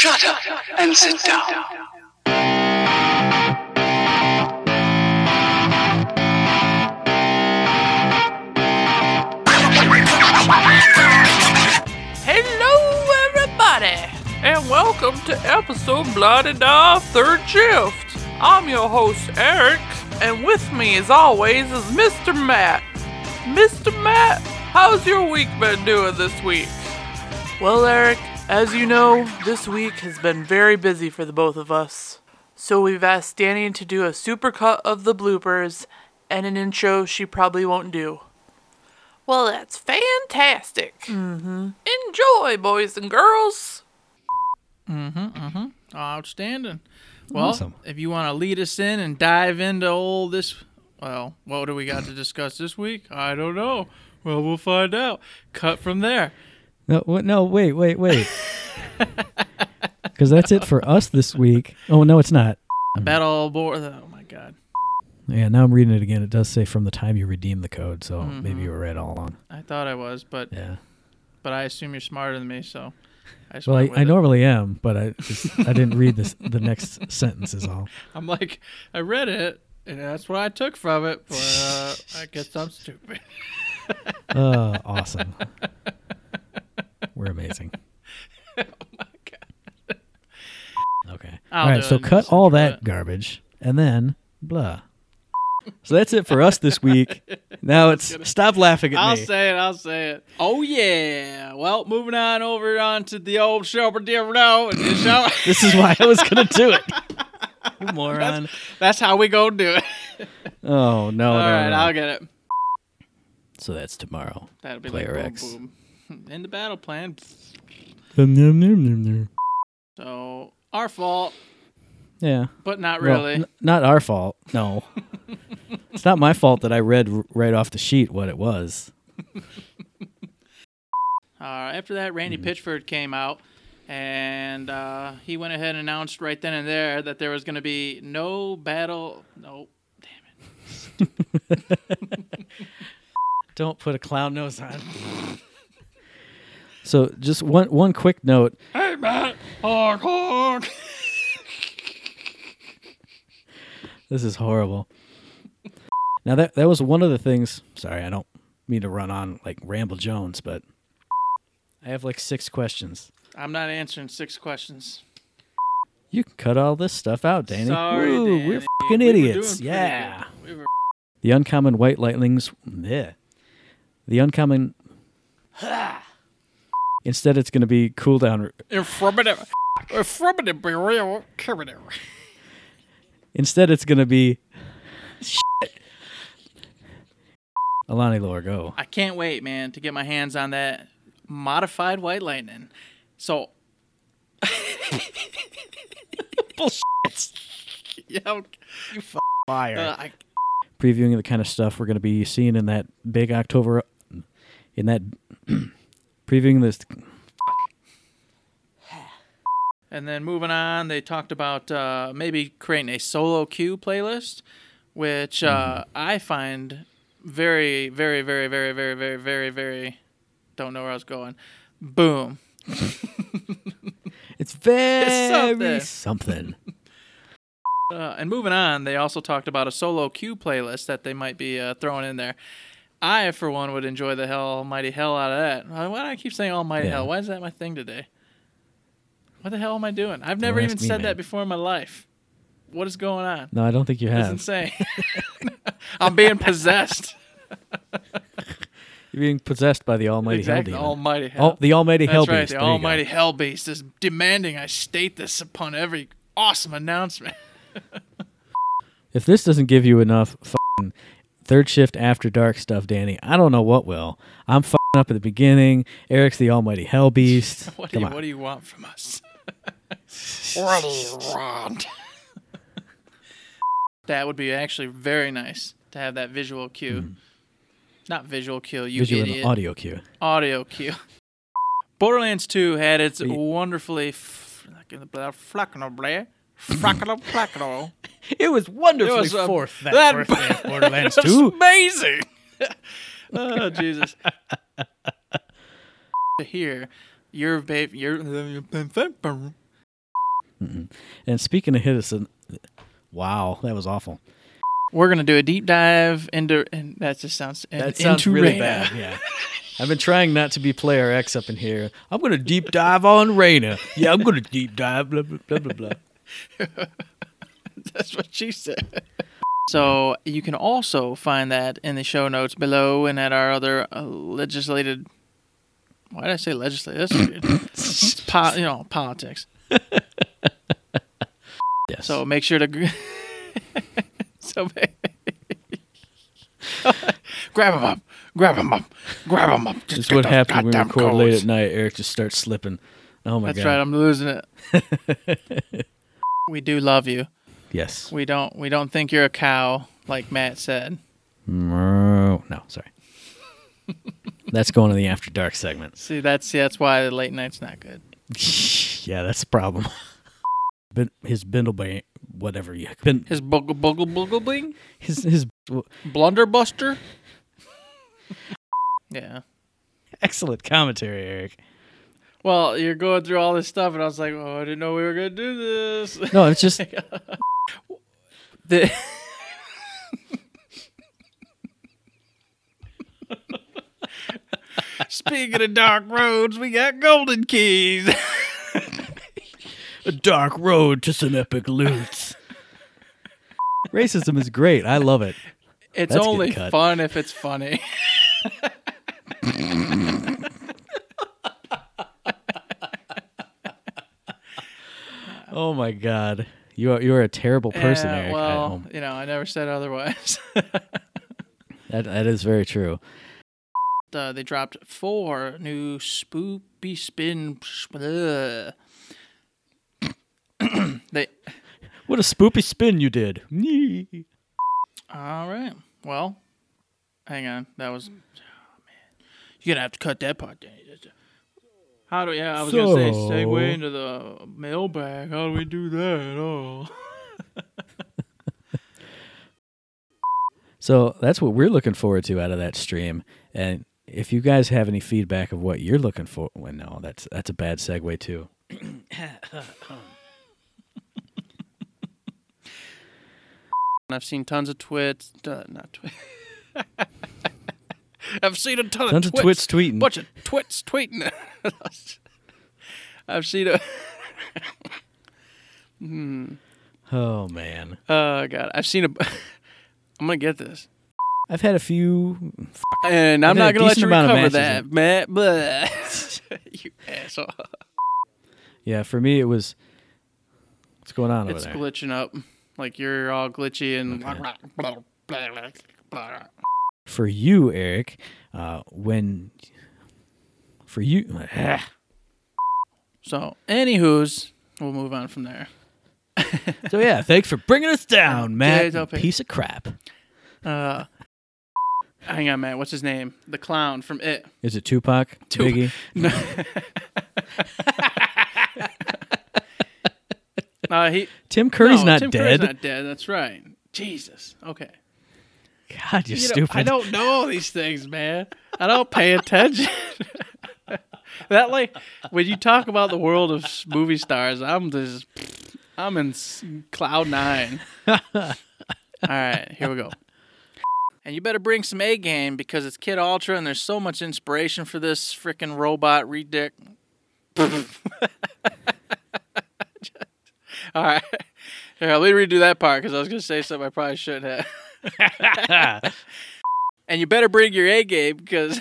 Shut up and sit down. Hello, everybody, and welcome to episode Bloody Die Third Shift. I'm your host, Eric, and with me, as always, is Mr. Matt. Mr. Matt, how's your week been doing this week? Well, Eric, as you know, this week has been very busy for the both of us. So we've asked Danny to do a supercut of the bloopers and an intro she probably won't do. Well, that's fantastic. Mm-hmm. Enjoy, boys and girls. Mm-hmm. Mm-hmm. Outstanding. Well, Awesome. if you want to lead us in and dive into all this, well, what do we got to discuss this week? I don't know. Well, we'll find out. Cut from there. No, what, no, wait, wait, wait. Because that's it for us this week. Oh no, it's not. Battle board. Oh my God. Yeah, now I'm reading it again. It does say from the time you redeem the code, so Mm-hmm. maybe you were right all along. I thought I was, but Yeah. but I assume you're smarter than me, so. I Well, I, I normally am, but I just I didn't read this the next sentence is all. I'm like, I read it, and that's what I took from it. But uh, I guess I'm stupid. Uh, awesome. We're amazing. oh my God. Okay. I'll all right, so cut all that garbage and then blah. So that's it for us this week. Now it's stop laughing at me. I'll say it. I'll say it. Oh yeah. Well, moving on over onto the old show for show. show. This is why I was gonna do it. You moron. That's how we go do it. Oh no, All no, right, no. I'll get it. So that's tomorrow. That'll be Player like X. boom, boom. In the battle plan. So our fault, Yeah. but not Well, really. n- not our fault. No. it's not my fault that I read r- right off the sheet what it was. Uh, after that, Randy Mm-hmm. Pitchford came out, and uh, he went ahead and announced right then and there that there was going to be no battle. No, damn it. Don't put a clown nose on. So just one one quick note. Hey Matt, honk honk. This is horrible. Now that that was one of the things. Sorry, I don't mean to run on like Ramble Jones, but I have like six questions. I'm not answering six questions. You can cut all this stuff out, Danny. Sorry, Woo, Danny. we're fucking We idiots. Yeah. We were The uncommon white lightnings. Yeah. The uncommon. Ah. Instead, it's going to be cooldown. informative. Informative, be real. Informative. Instead, it's going to be. Shit. Alani Lore, go. I can't wait, man, to get my hands on that modified White Lightning. So, Bullshit. yeah, Fire. uh, I, Previewing the kind of stuff we're going to be seeing in that big October. In that. Previewing this. and then moving on, they talked about uh, maybe creating a solo queue playlist, which uh, I find very, very, very, very, very, very, very, very. Don't know where I was going. Boom. It's very something. something. Uh, and moving on, they also talked about a solo queue playlist that they might be uh, throwing in there. I, for one, would enjoy the hell almighty hell out of that. Why do I keep saying almighty Yeah. hell? Why is that my thing today? What the hell am I doing? I've never even me, said man. that before in my life. What is going on? No, I don't think you It's have. insane. I'm being possessed. You're being possessed by the almighty exactly. Oh, hell The demon. almighty hell. Oh, the almighty That's hell right. beast. The There almighty hell beast is demanding I state this upon every awesome announcement. If this doesn't give you enough fucking third shift after dark stuff, Danny, I don't know what will. I'm fucking up at the beginning. Eric's the almighty hell beast. What do you. What do you want from us? what do you want? that would be actually very nice to have that visual cue. Hmm. Not visual cue, you. Visual idiot. and audio cue. Audio cue. Borderlands 2 had its But you- wonderfully f- flackano flackano flackano. It was wonderfully It was, uh, fourth that, that- birthday of Borderlands It was 2. amazing. oh Jesus! to hear your babe, your And speaking of hit wow, that was awful. We're gonna do a deep dive into, and that just sounds That sounds into really Reyna. bad. Yeah. I've been trying not to be player X up in here. I'm gonna deep dive on Reyna. Yeah, I'm gonna deep dive. Blah blah blah blah. blah. That's what she said. So you can also find that in the show notes below and at our other uh, legislated. Why did I say legislated? That's weird. It's po- you know politics. Yes. So make sure to. so grab him up, grab him up, grab him up. Just That's get what happens when we record late at night. Eric just starts slipping. Oh my That's god. That's right. I'm losing it. We do love you. Yes. We don't. We don't think you're a cow, like Matt said. No, no, sorry. That's going to the after dark segment. See, that's that's why the late night's not good. yeah, that's the problem. But his bindle whatever you bin, His buggle buggle buggle bling, his his blunderbuster. yeah. excellent commentary, Eric. Well, you're going through all this stuff, and I was like, oh, I didn't know we were gonna do this. No, it's just The- Speaking of dark roads, we got golden keys. a dark road to some epic loots. Racism is great. I love it. It's That's only fun if it's funny. Oh my god. You are you are a terrible person, Yeah, Eric. well, you know, I never said otherwise. That that is very true. uh, they dropped four new spoopy spin. They What a spoopy spin you did. All right. Well, hang on. That was oh, man. You're gonna have to cut that part down. How do yeah? I was gonna say So- segue into the mailbag. How do we do that? Oh. So that's what we're looking forward to out of that stream. And if you guys have any feedback of what you're looking for, well, no, that's that's a bad segue too. I've seen tons of twits. Uh, not twits. I've seen a ton Tons of of twits tweeting. bunch of twits tweeting. I've seen a. Hmm. Oh man, Oh god, I've seen a. I'm gonna get this, I've had a few. and I'm not gonna let you recover that, Matt. But you asshole. Yeah, for me it was. What's going on It's over there? glitching up, like you're all glitchy and. For you, Eric, uh, when. For you, So, anywho's, we'll move on from there. so yeah, thanks for bringing us down, Matt. you. Piece of crap. Uh, hang on, man. What's his name? The clown from It. Is it Tupac? Tup- Biggie? Uh, he Tim Curry's no, not Tim dead. Curry's not dead. That's right. Jesus. Okay. God, you're You know, stupid. I don't know all these things, man. I don't pay attention. that like when you talk about the world of movie stars, I'm just I'm in cloud nine. all right, here we go. And you better bring some A game because it's Kid Ultra, and there's so much inspiration for this freaking robot redick. All right, here let me redo that part because I was gonna say something I probably shouldn't have. and you better bring your A game because.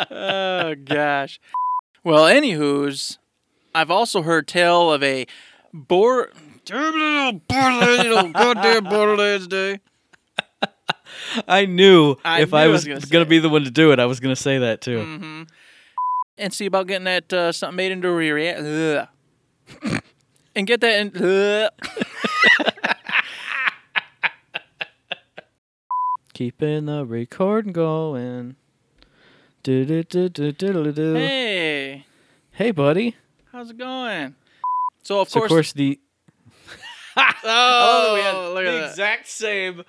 oh gosh. Well, anywho's, I've also heard tell of a bor. Goddamn Borderlands Day. I knew I if knew I was, was gonna gonna be the one to do it, I was gonna say that too. Mm-hmm. And see about getting that uh, something made into a and get that in. Ugh. Keeping the recording going. Do do do do do do. Hey. Hey, buddy. how's it going? So of So course, of course the oh, look at that. exact same.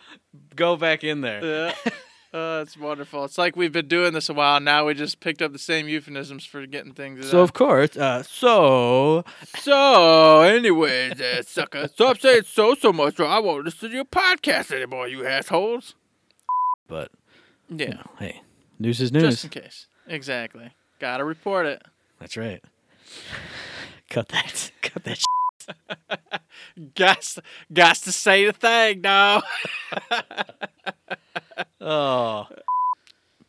Go back in there. Uh, Oh, that's wonderful. It's like we've been doing this a while. Now we just picked up the same euphemisms for getting things. So of course, uh, so So, anyways, uh, sucker, stop saying so so much, or I won't listen to your podcast anymore, you assholes. but Yeah, you know, hey, news is news. just in case. Exactly. Gotta report it. That's right. Cut that. Cut that. Got got to say the thing, now. Oh,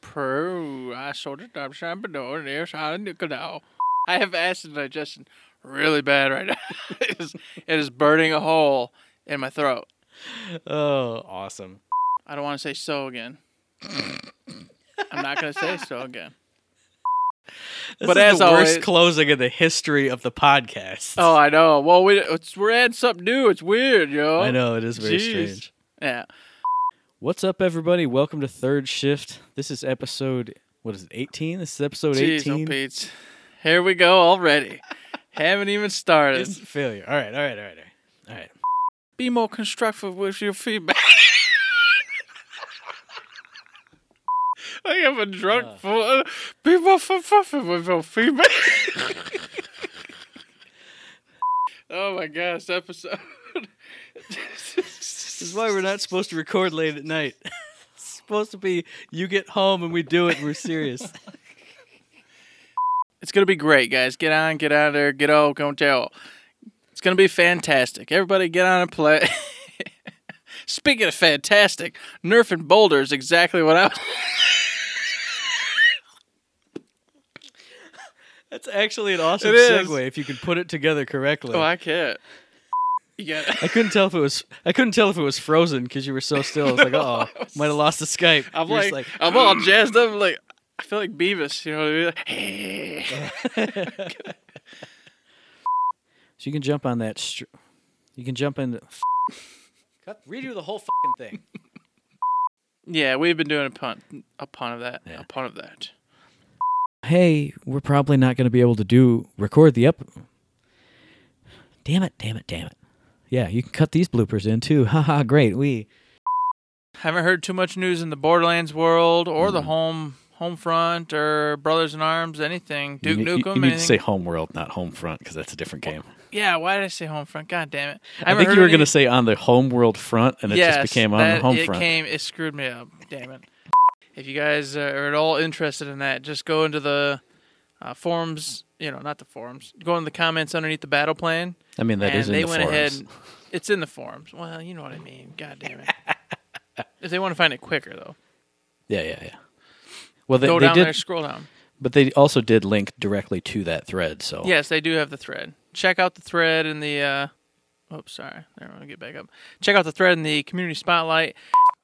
Pro, I saw the dump shampoo and there's now. I have acid digestion really bad right now. it, is, it is burning a hole in my throat. oh, awesome. I don't want to say so again. I'm not gonna say so again. This But is as the worst always- closing in the history of the podcast. Oh, I know. Well, we it's, we're adding something new. It's weird, yo. I know it is very Jeez. strange. Yeah. What's up, everybody? Welcome to Third Shift. This is episode. What is it? Eighteen. This is episode Jeez, eighteen. oh, Pete. Here we go already. Haven't even started. It's a failure. All right. All right. All right. All right. All right. Be more constructive with your feedback. I have a drunk Uh. full. Be more fluffy with your feedback. oh my gosh, episode. This is why we're not supposed to record late at night. it's supposed to be you get home and we do it and we're serious. It's gonna be great, guys. Get on, get out of there, get out, go tell. It's gonna be fantastic. Everybody get on and play. Speaking of fantastic, Nerf and Boldur is exactly what I was. That's actually an awesome It is. segue if you can put it together correctly. Oh, I can't. It. I couldn't tell if it was I couldn't tell if it was frozen because you were so still. I was like, oh, might have lost the Skype. I'm You're like, just I'm all mm. jazzed up. Like, I feel like Beavis. You know what I mean? so you can jump on that. Str- you can jump in. Cut, redo the whole fucking thing. yeah, we've been doing a pun, a pun of that, Yeah. a pun of that. Hey, we're probably not going to be able to do record the up. Damn it! Damn it! Damn it! Yeah, you can cut these bloopers in too. Haha, great. We Haven't heard too much news in the Borderlands world or Mm-hmm. the home home front or Brothers in Arms, anything. Duke you, Nukem. You, need to anything? say Homeworld, not Homefront, because that's a different game. Yeah, why did I say home front? God damn it! I, haven't think you were going to say on the home world front, and it yes, just became on that- the home it front. came. It screwed me up. Damn it! If you guys are at all interested in that, just go into the uh, forums. You know, not the forums. Go in the comments underneath the battle plan. I mean, that is in they the went forums. ahead. It's in the forums. Well, you know what I mean. God damn it! if they want to find it quicker, though, Yeah, yeah, yeah. Well, they, go they down did, there, scroll down. but they also did link directly to that thread. So Yes, they do have the thread. Check out the thread in the. Uh, oops, sorry. There, I'm gonna get back up. Check out the thread in the community spotlight.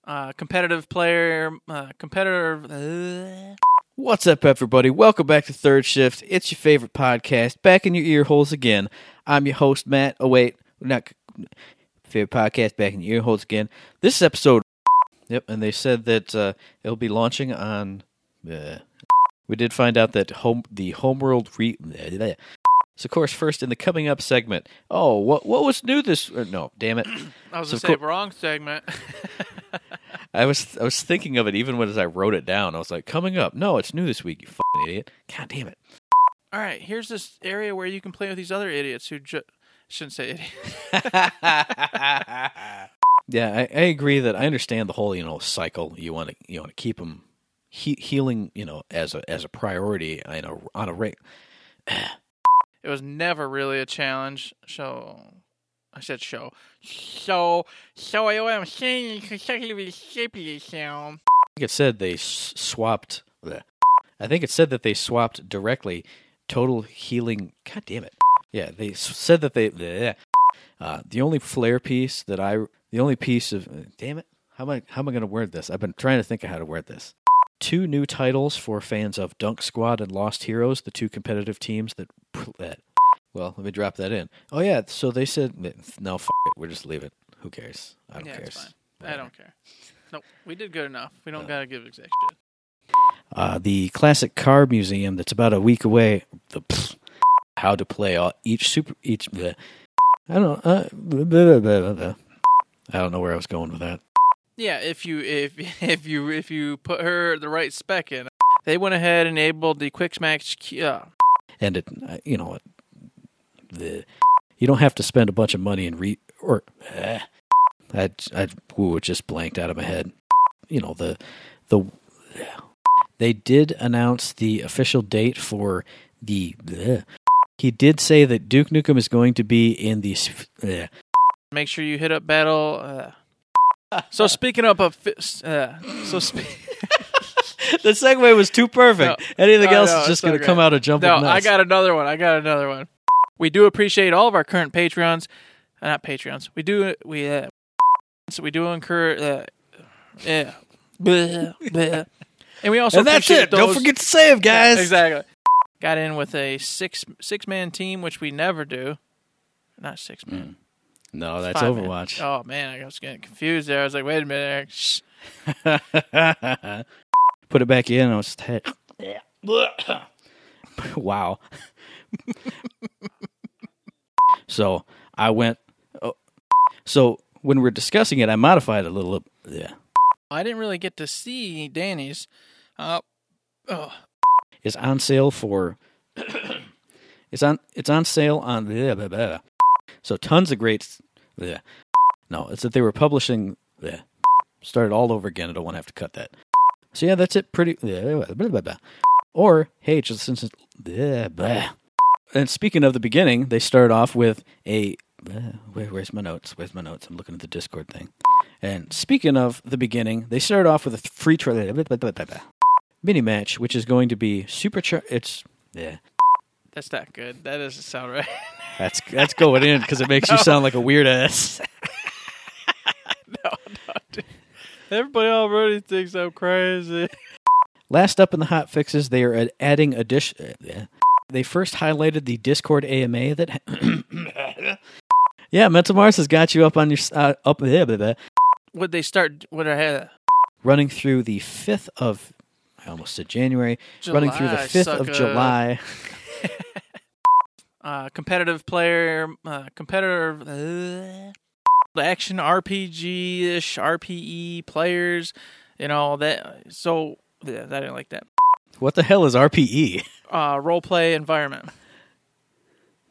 Uh, competitive player, uh, competitor. Uh, What's up, everybody? Welcome back to Third Shift. It's your favorite podcast, back in your ear holes again. I'm your host, Matt. Oh, wait, not favorite podcast, back in your ear holes again. This is episode. Yep, and they said that uh, it'll be launching on. Uh, we did find out that home the Homeworld re. So, of course, first in the coming up segment. Oh, what what was new this? Or, no, damn it. I was So gonna say co- wrong segment. I was I was thinking of it even when as I wrote it down. I was like, coming up. No, it's new this week. You fucking idiot. God damn it. All right, here's this area where you can play with these other idiots who ju- shouldn't say idiot. Yeah, I, I agree that I understand the whole you know cycle. You want to you want to keep them he- healing you know as a as a priority on a on a rate. It was never really a challenge. So I said show. So so what I'm saying is consecutively shaping yourself. I think it said they s- swapped. bleh. I think it said that they swapped directly total healing. God damn it! Yeah, they s- said that they. bleh. Uh, the only flare piece that I, the only piece of, uh, damn it, how am I, how am I going to word this? I've been trying to think of how to word this. Two new titles for fans of Dunk Squad and Lost Heroes, the two competitive teams that. that well, let me drop that in. Oh yeah, so they said no, f- it, we're just leave it. Who cares? I don't Yeah, care. I don't care. Nope, we did good enough. We don't Uh, gotta give exact shit. uh, the classic car museum that's about a week away. The pfft, how to play all, each super each. bleh. I don't. Uh, blah, blah, blah, blah, blah. I don't know where I was going with that. Yeah, if you if if you if you put her the right spec in, they went ahead and enabled the quick match. Uh, and it uh, you know the you don't have to spend a bunch of money and re or eh, I I ooh, it just blanked out of my head. You know the the they did announce the official date for the. bleh. He did say that Duke Nukem is going to be in the. s- eh. make sure you hit up battle. Uh, so speaking up of fi- uh, so spe- the segue was too perfect. Anything No, else no, is just going to come out of jumping no, I got another one. I got another one. We do appreciate all of our current Patreons, uh, not Patreons. We do we uh, so we do incur uh, yeah, Bleh, bleh. and we also and that's appreciate it. Don't forget to save, Yeah, guys. exactly. Got in with a six six man team, which we never do. Not six man. No, that's five man. Overwatch. Oh man, I was getting confused there. I was like, wait a minute. Eric. Shh. Put it back in. I was just wow. So I went. Oh, so when we're discussing it, I modified it a little. Yeah, I didn't really get to see Danny's. Uh, oh, Is on sale for. it's on. It's on sale on. Blah, blah, blah. So tons of great. Yeah. No, it's that they were publishing. Yeah. Started all over again. I don't want to have to cut that. So yeah, that's it. Pretty. Blah, blah, blah, blah. Or hey, just since. it's- Blah, blah. And speaking of the beginning, they start off with a. blah, Where, where's my notes? Where's my notes? I'm looking at the Discord thing. And speaking of the beginning, they start off with a th- free tra- blah, blah, blah, blah, blah. mini match, which is going to be super. Char- it's yeah. that's not good. That doesn't sound right. That's that's going in because it makes you sound like a weird ass. No, no, dude. everybody already thinks I'm crazy. Last up in the hot fixes, they are ad- adding addition. They first highlighted the Discord AMA that. yeah, Mental Mars has got you up on your uh, up there. Would they start? Would I have running through the fifth of. I almost said January. running through the fifth of. July. uh, competitive player, uh, competitive uh, action RPG ish RPE players? You know that. So yeah, I didn't like that. What the hell is RPE? Uh, role play environment.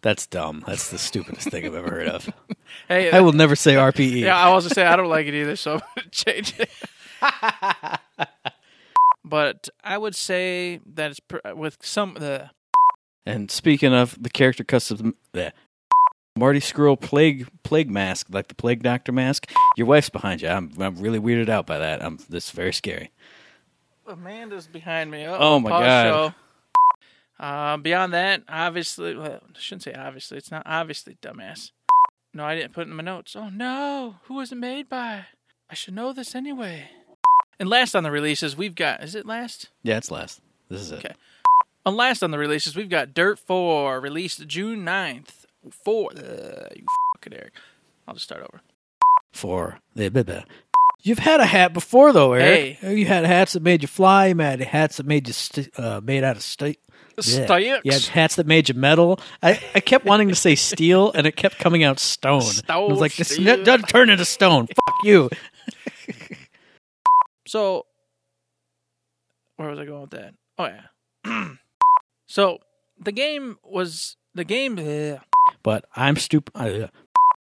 That's dumb. That's the stupidest thing I've ever heard of. Hey, I will never say RPE. Yeah, I was gonna say I don't like it either, so I'm gonna change it. but I would say that it's pr- with some the And speaking of the character custom, bleh. Marty Skrull plague plague mask, like the plague doctor mask. Your wife's behind you. I'm I'm really weirded out by that. I'm this is very scary. Amanda's behind me. Uh-oh, Oh, my God. show. Uh, beyond that, obviously, well, I shouldn't say obviously. It's not obviously dumbass. No, I didn't put it in my notes. Oh no, who was it made by? I should know this anyway. And last on the releases, we've got. Is it last? Yeah, it's last. This is it. Okay. And last on the releases, we've got Dirt 4, released June 9th. 4. Uh, you fucking Eric. I'll just start over. For the blah. You've had a hat before though, Eric. Hey. You had hats that made you fly. You had hats that made you st- uh, made out of steel. Had hats that made you metal. I, I kept wanting to say steel, and it kept coming out stone. I was like, this Stone, doesn't turn into stone. Fuck you. So, where was I going with that? Oh, yeah. so, the game was. The game. But I'm stupid. Uh,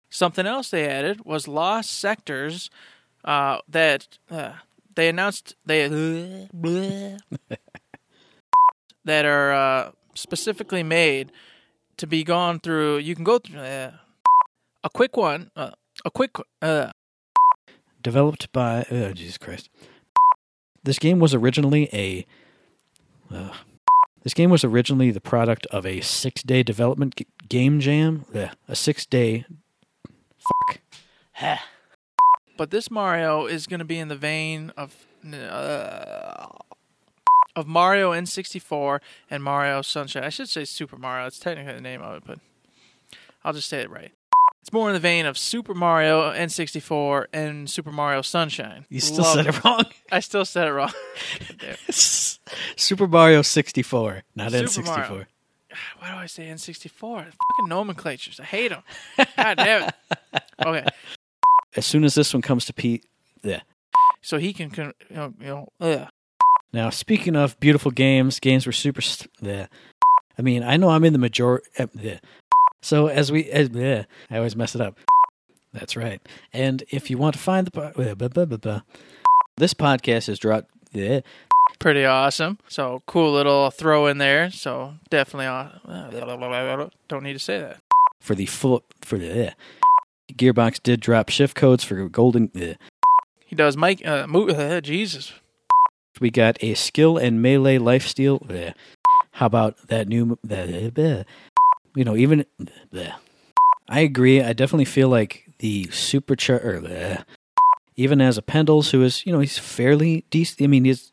something else they added was Lost Sectors uh, that uh, they announced they that are uh, specifically made to be gone through. You can go through uh, a quick one, uh, a quick. Uh, developed by oh Jesus Christ. This game was originally a uh, this game was originally the product of a 6-day development g- game jam, a 6-day fuck. but this Mario is going to be in the vein of uh, of Mario N64 and Mario Sunshine. I should say Super Mario. It's technically the name of it, but I'll just say it right. It's more in the vein of Super Mario N64 and Super Mario Sunshine. You still Love said it wrong. I still said it wrong. Super Mario 64, not Super N64. Mario. Why do I say N64? Fucking nomenclatures. I hate them. God damn it. Okay. As soon as this one comes to P, yeah. so he can, con- you know, you know ugh. Now, speaking of beautiful games, games were super. St- bleh. I mean, I know I'm in the majority. so as we, as, bleh, I always mess it up. That's right. And if you want to find the po- bleh, blah, blah, blah, blah. this podcast is dropped. bleh. pretty awesome. So cool little throw in there. So definitely, aw- don't need to say that. for the full for the. Gearbox did drop shift codes for golden. bleh. He does Mike. Uh, mo- uh, Jesus, We got a skill and melee lifesteal. bleh. How about that new? bleh, bleh. You know, even. bleh. I agree. I definitely feel like the supercharger. Even as a Pendles, who is, you know, he's fairly decent. I mean, he's.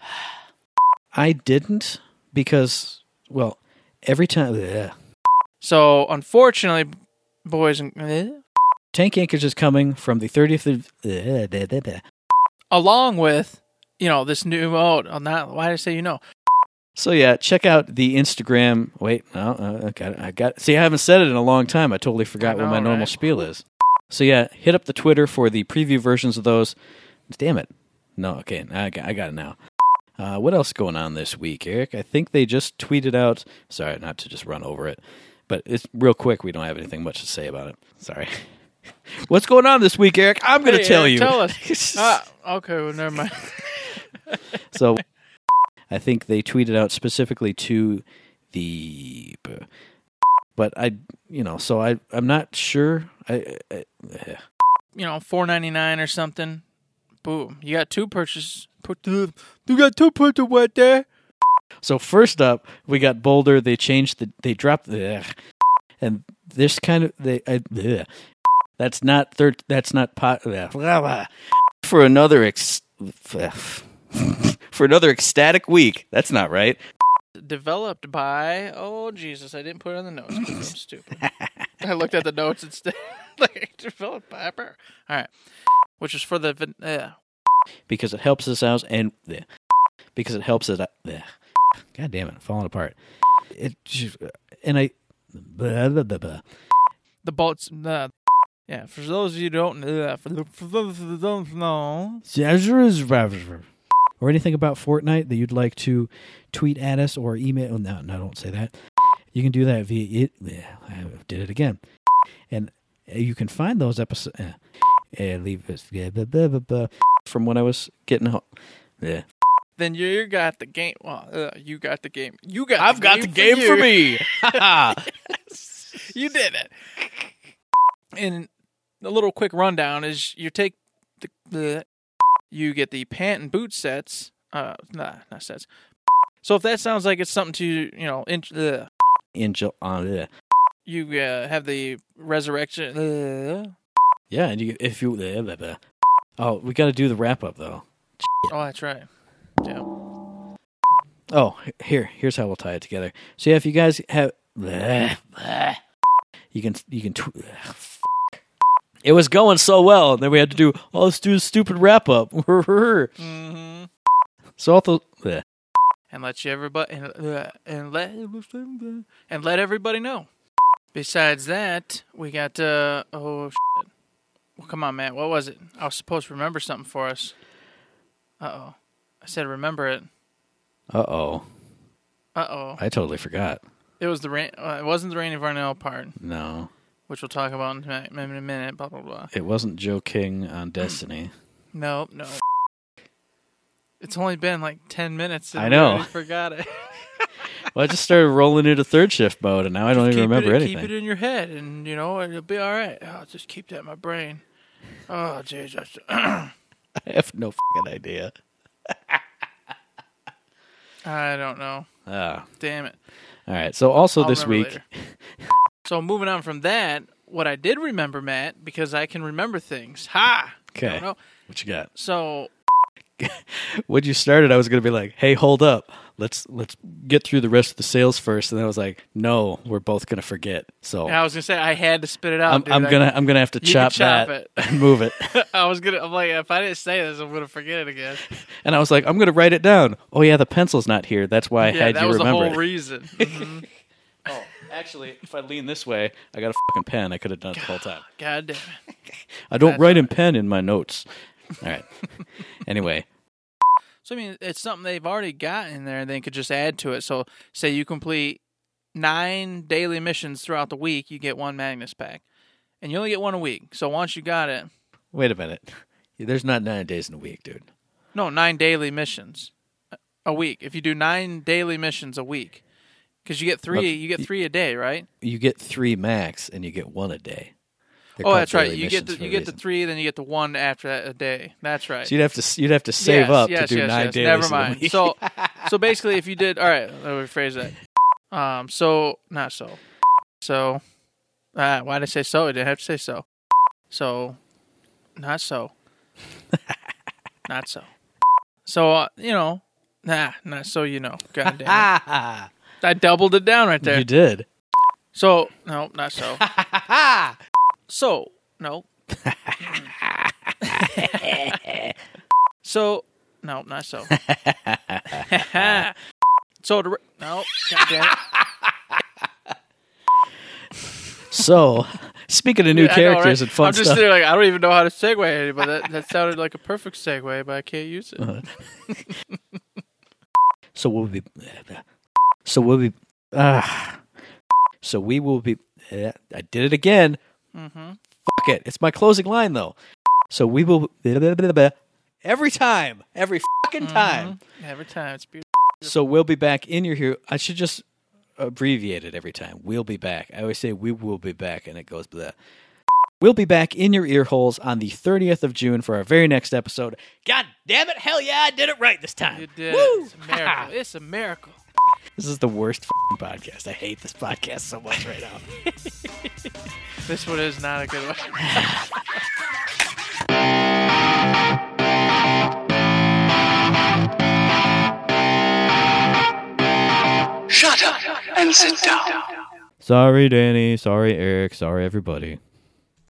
I didn't because, well, every time. bleh. So unfortunately, boys and eh, Tank Yankers is coming from the 30th of. bleh, bleh, bleh, bleh. along with you know this new mode. Oh, not why did I say you know? So yeah, check out the Instagram. Wait, no, uh, I got, it. I got. See, I haven't said it in a long time. I totally forgot I what my know, normal spiel is. So yeah, hit up the Twitter for the preview versions of those. Damn it! No, okay, I got, I got it now. Uh, what else going on this week, Eric? I think they just tweeted out. Sorry, not to just run over it, but it's real quick. We don't have anything much to say about it. Sorry. What's going on this week, Eric? I'm going to Hey, tell Eric, you. Tell us. ah, okay. Well, never mind. So I think they tweeted out specifically to the but I you know, so I I'm not sure. I, I you know, four ninety nine or something. Boom. You got two purchases. Put the, you got two put right there. so first up, we got Boldur. They changed the they dropped the and this kind of they I, ugh. that's not third that's not pot for another ex, for another ecstatic week. That's not right. Developed by oh Jesus, I didn't put it on the notes I'm stupid. I looked at the notes instead. like developed by All right, which is for the van- uh, because it helps us out and bleh, because it helps it. bleh. God damn it, falling apart. It just- and I. blah, blah, blah, blah. the bolts. Uh, yeah, for those of you who don't uh, for, the, for those who don't know, Or anything about Fortnite that you'd like to tweet at us or email. No, no, don't say that. You can do that via it. I did it again, and uh, you can find those episodes. Uh, uh, leave us blah, blah, blah, blah, blah, from when I was getting home. Yeah. then you got the game. Well, uh, you got the game. You got. I've got the game for you. me. you did it. And a little quick rundown is you take the, the you get the pant and boot sets. Uh, nah, not sets. So if that sounds like it's something to you know, in, uh, Angel on uh, you uh, have the resurrection. Uh, Yeah, and you, if you, blah, blah, blah. oh, we got to do the wrap up though. oh, that's right. Yeah. Oh, here, here's how we'll tie it together. So yeah, if you guys have, blah, blah, you can, you can. Tw- it was going so well, and then we had to do, oh, let's do a stupid wrap up. Mm-hmm. so also, blah. and let you everybody and, uh, and let and let everybody know. Besides that, we got uh oh shit. Well, come on, Matt. What was it? I was supposed to remember something for us. Uh oh. I said remember it. uh oh, Uh oh. I totally forgot. It was the rain. Uh, it wasn't the Rainy Varnell part, No, which we'll talk about in a, minute. Blah blah blah. it wasn't Joe King on Destiny. No, no. It's only been like ten minutes. And I know. already forgot it. well, I just started rolling into third shift mode, and now I don't even remember it, anything. Keep it in your head, and you know it'll be all right. Oh, just keep that in my brain. Oh Jesus. I have no fucking idea. I don't know. Ah, Damn it. all right. So also I'll this week. So moving on from that, what I did remember, Matt, because I can remember things. Ha. okay, what you got? So when you started, I was gonna be like, "Hey, hold up, let's let's get through the rest of the sales first. and then I was like, "No, we're both gonna forget." So I was gonna say I had to spit it out. I'm. I'm gonna I'm gonna have to chop, chop that it. and move it. I was gonna. I'm like, if I didn't say this, I'm gonna forget it again. and I was like, "I'm gonna write it down." Oh yeah, the pencil's not here. That's why I yeah, had that you was the remember whole it. reason. Mhm. Actually, if I lean this way, I got a fucking pen. I could have done it the whole time. God damn it. I don't That's write in pen in my notes. All right. anyway, So I mean, it's something they've already got in there, and they could just add to it. So say you complete nine daily missions throughout the week, you get one Magnus pack, and you only get one a week. So once you got it, wait a minute. There's not nine days in a week, dude. no, nine daily missions a week. If you do nine daily missions a week, because you get three, you get three a day, right? You get three max, and you get one a day. They're oh, that's right. You get the you get the three, then you get the one after that a day. That's right. So you'd have to you'd have to save Yes, up yes, to do yes, nine yes. days. Never in mind. So, so basically, if you did, all right, let me rephrase that. Um, so not so, so. Ah, why did I say so? I didn't have to say so. So, not so. not so. So uh, you know, nah, not so. You know, God damn it. I doubled it down right there. you did. So no, not so. so no. so no, not so. so no, God damn it. So, speaking of new know, characters right? and fun I'm just stuff, like I don't even know how to segue but that, that sounded like a perfect segue, but I can't use it. Uh-huh. so we'll be, so we'll be, ah, so we will be. eh, I did it again. Mm-hmm. Fuck it. It's my closing line though. So we will every time, every fucking time. Every time it's beautiful. So we'll be back in your hero. I should just abbreviate it every time. We'll be back. I always say we will be back, and it goes blah. We'll be back in your ear holes on the 30th of June for our very next episode. God damn it! Hell yeah, I did it right this time. You did. Woo! It's a miracle. It's a miracle. This is the worst fing podcast. I hate this podcast so much right now. This one is not a good one. Shut up and sit down. Sorry, Danny. Sorry, Eric. Sorry, everybody.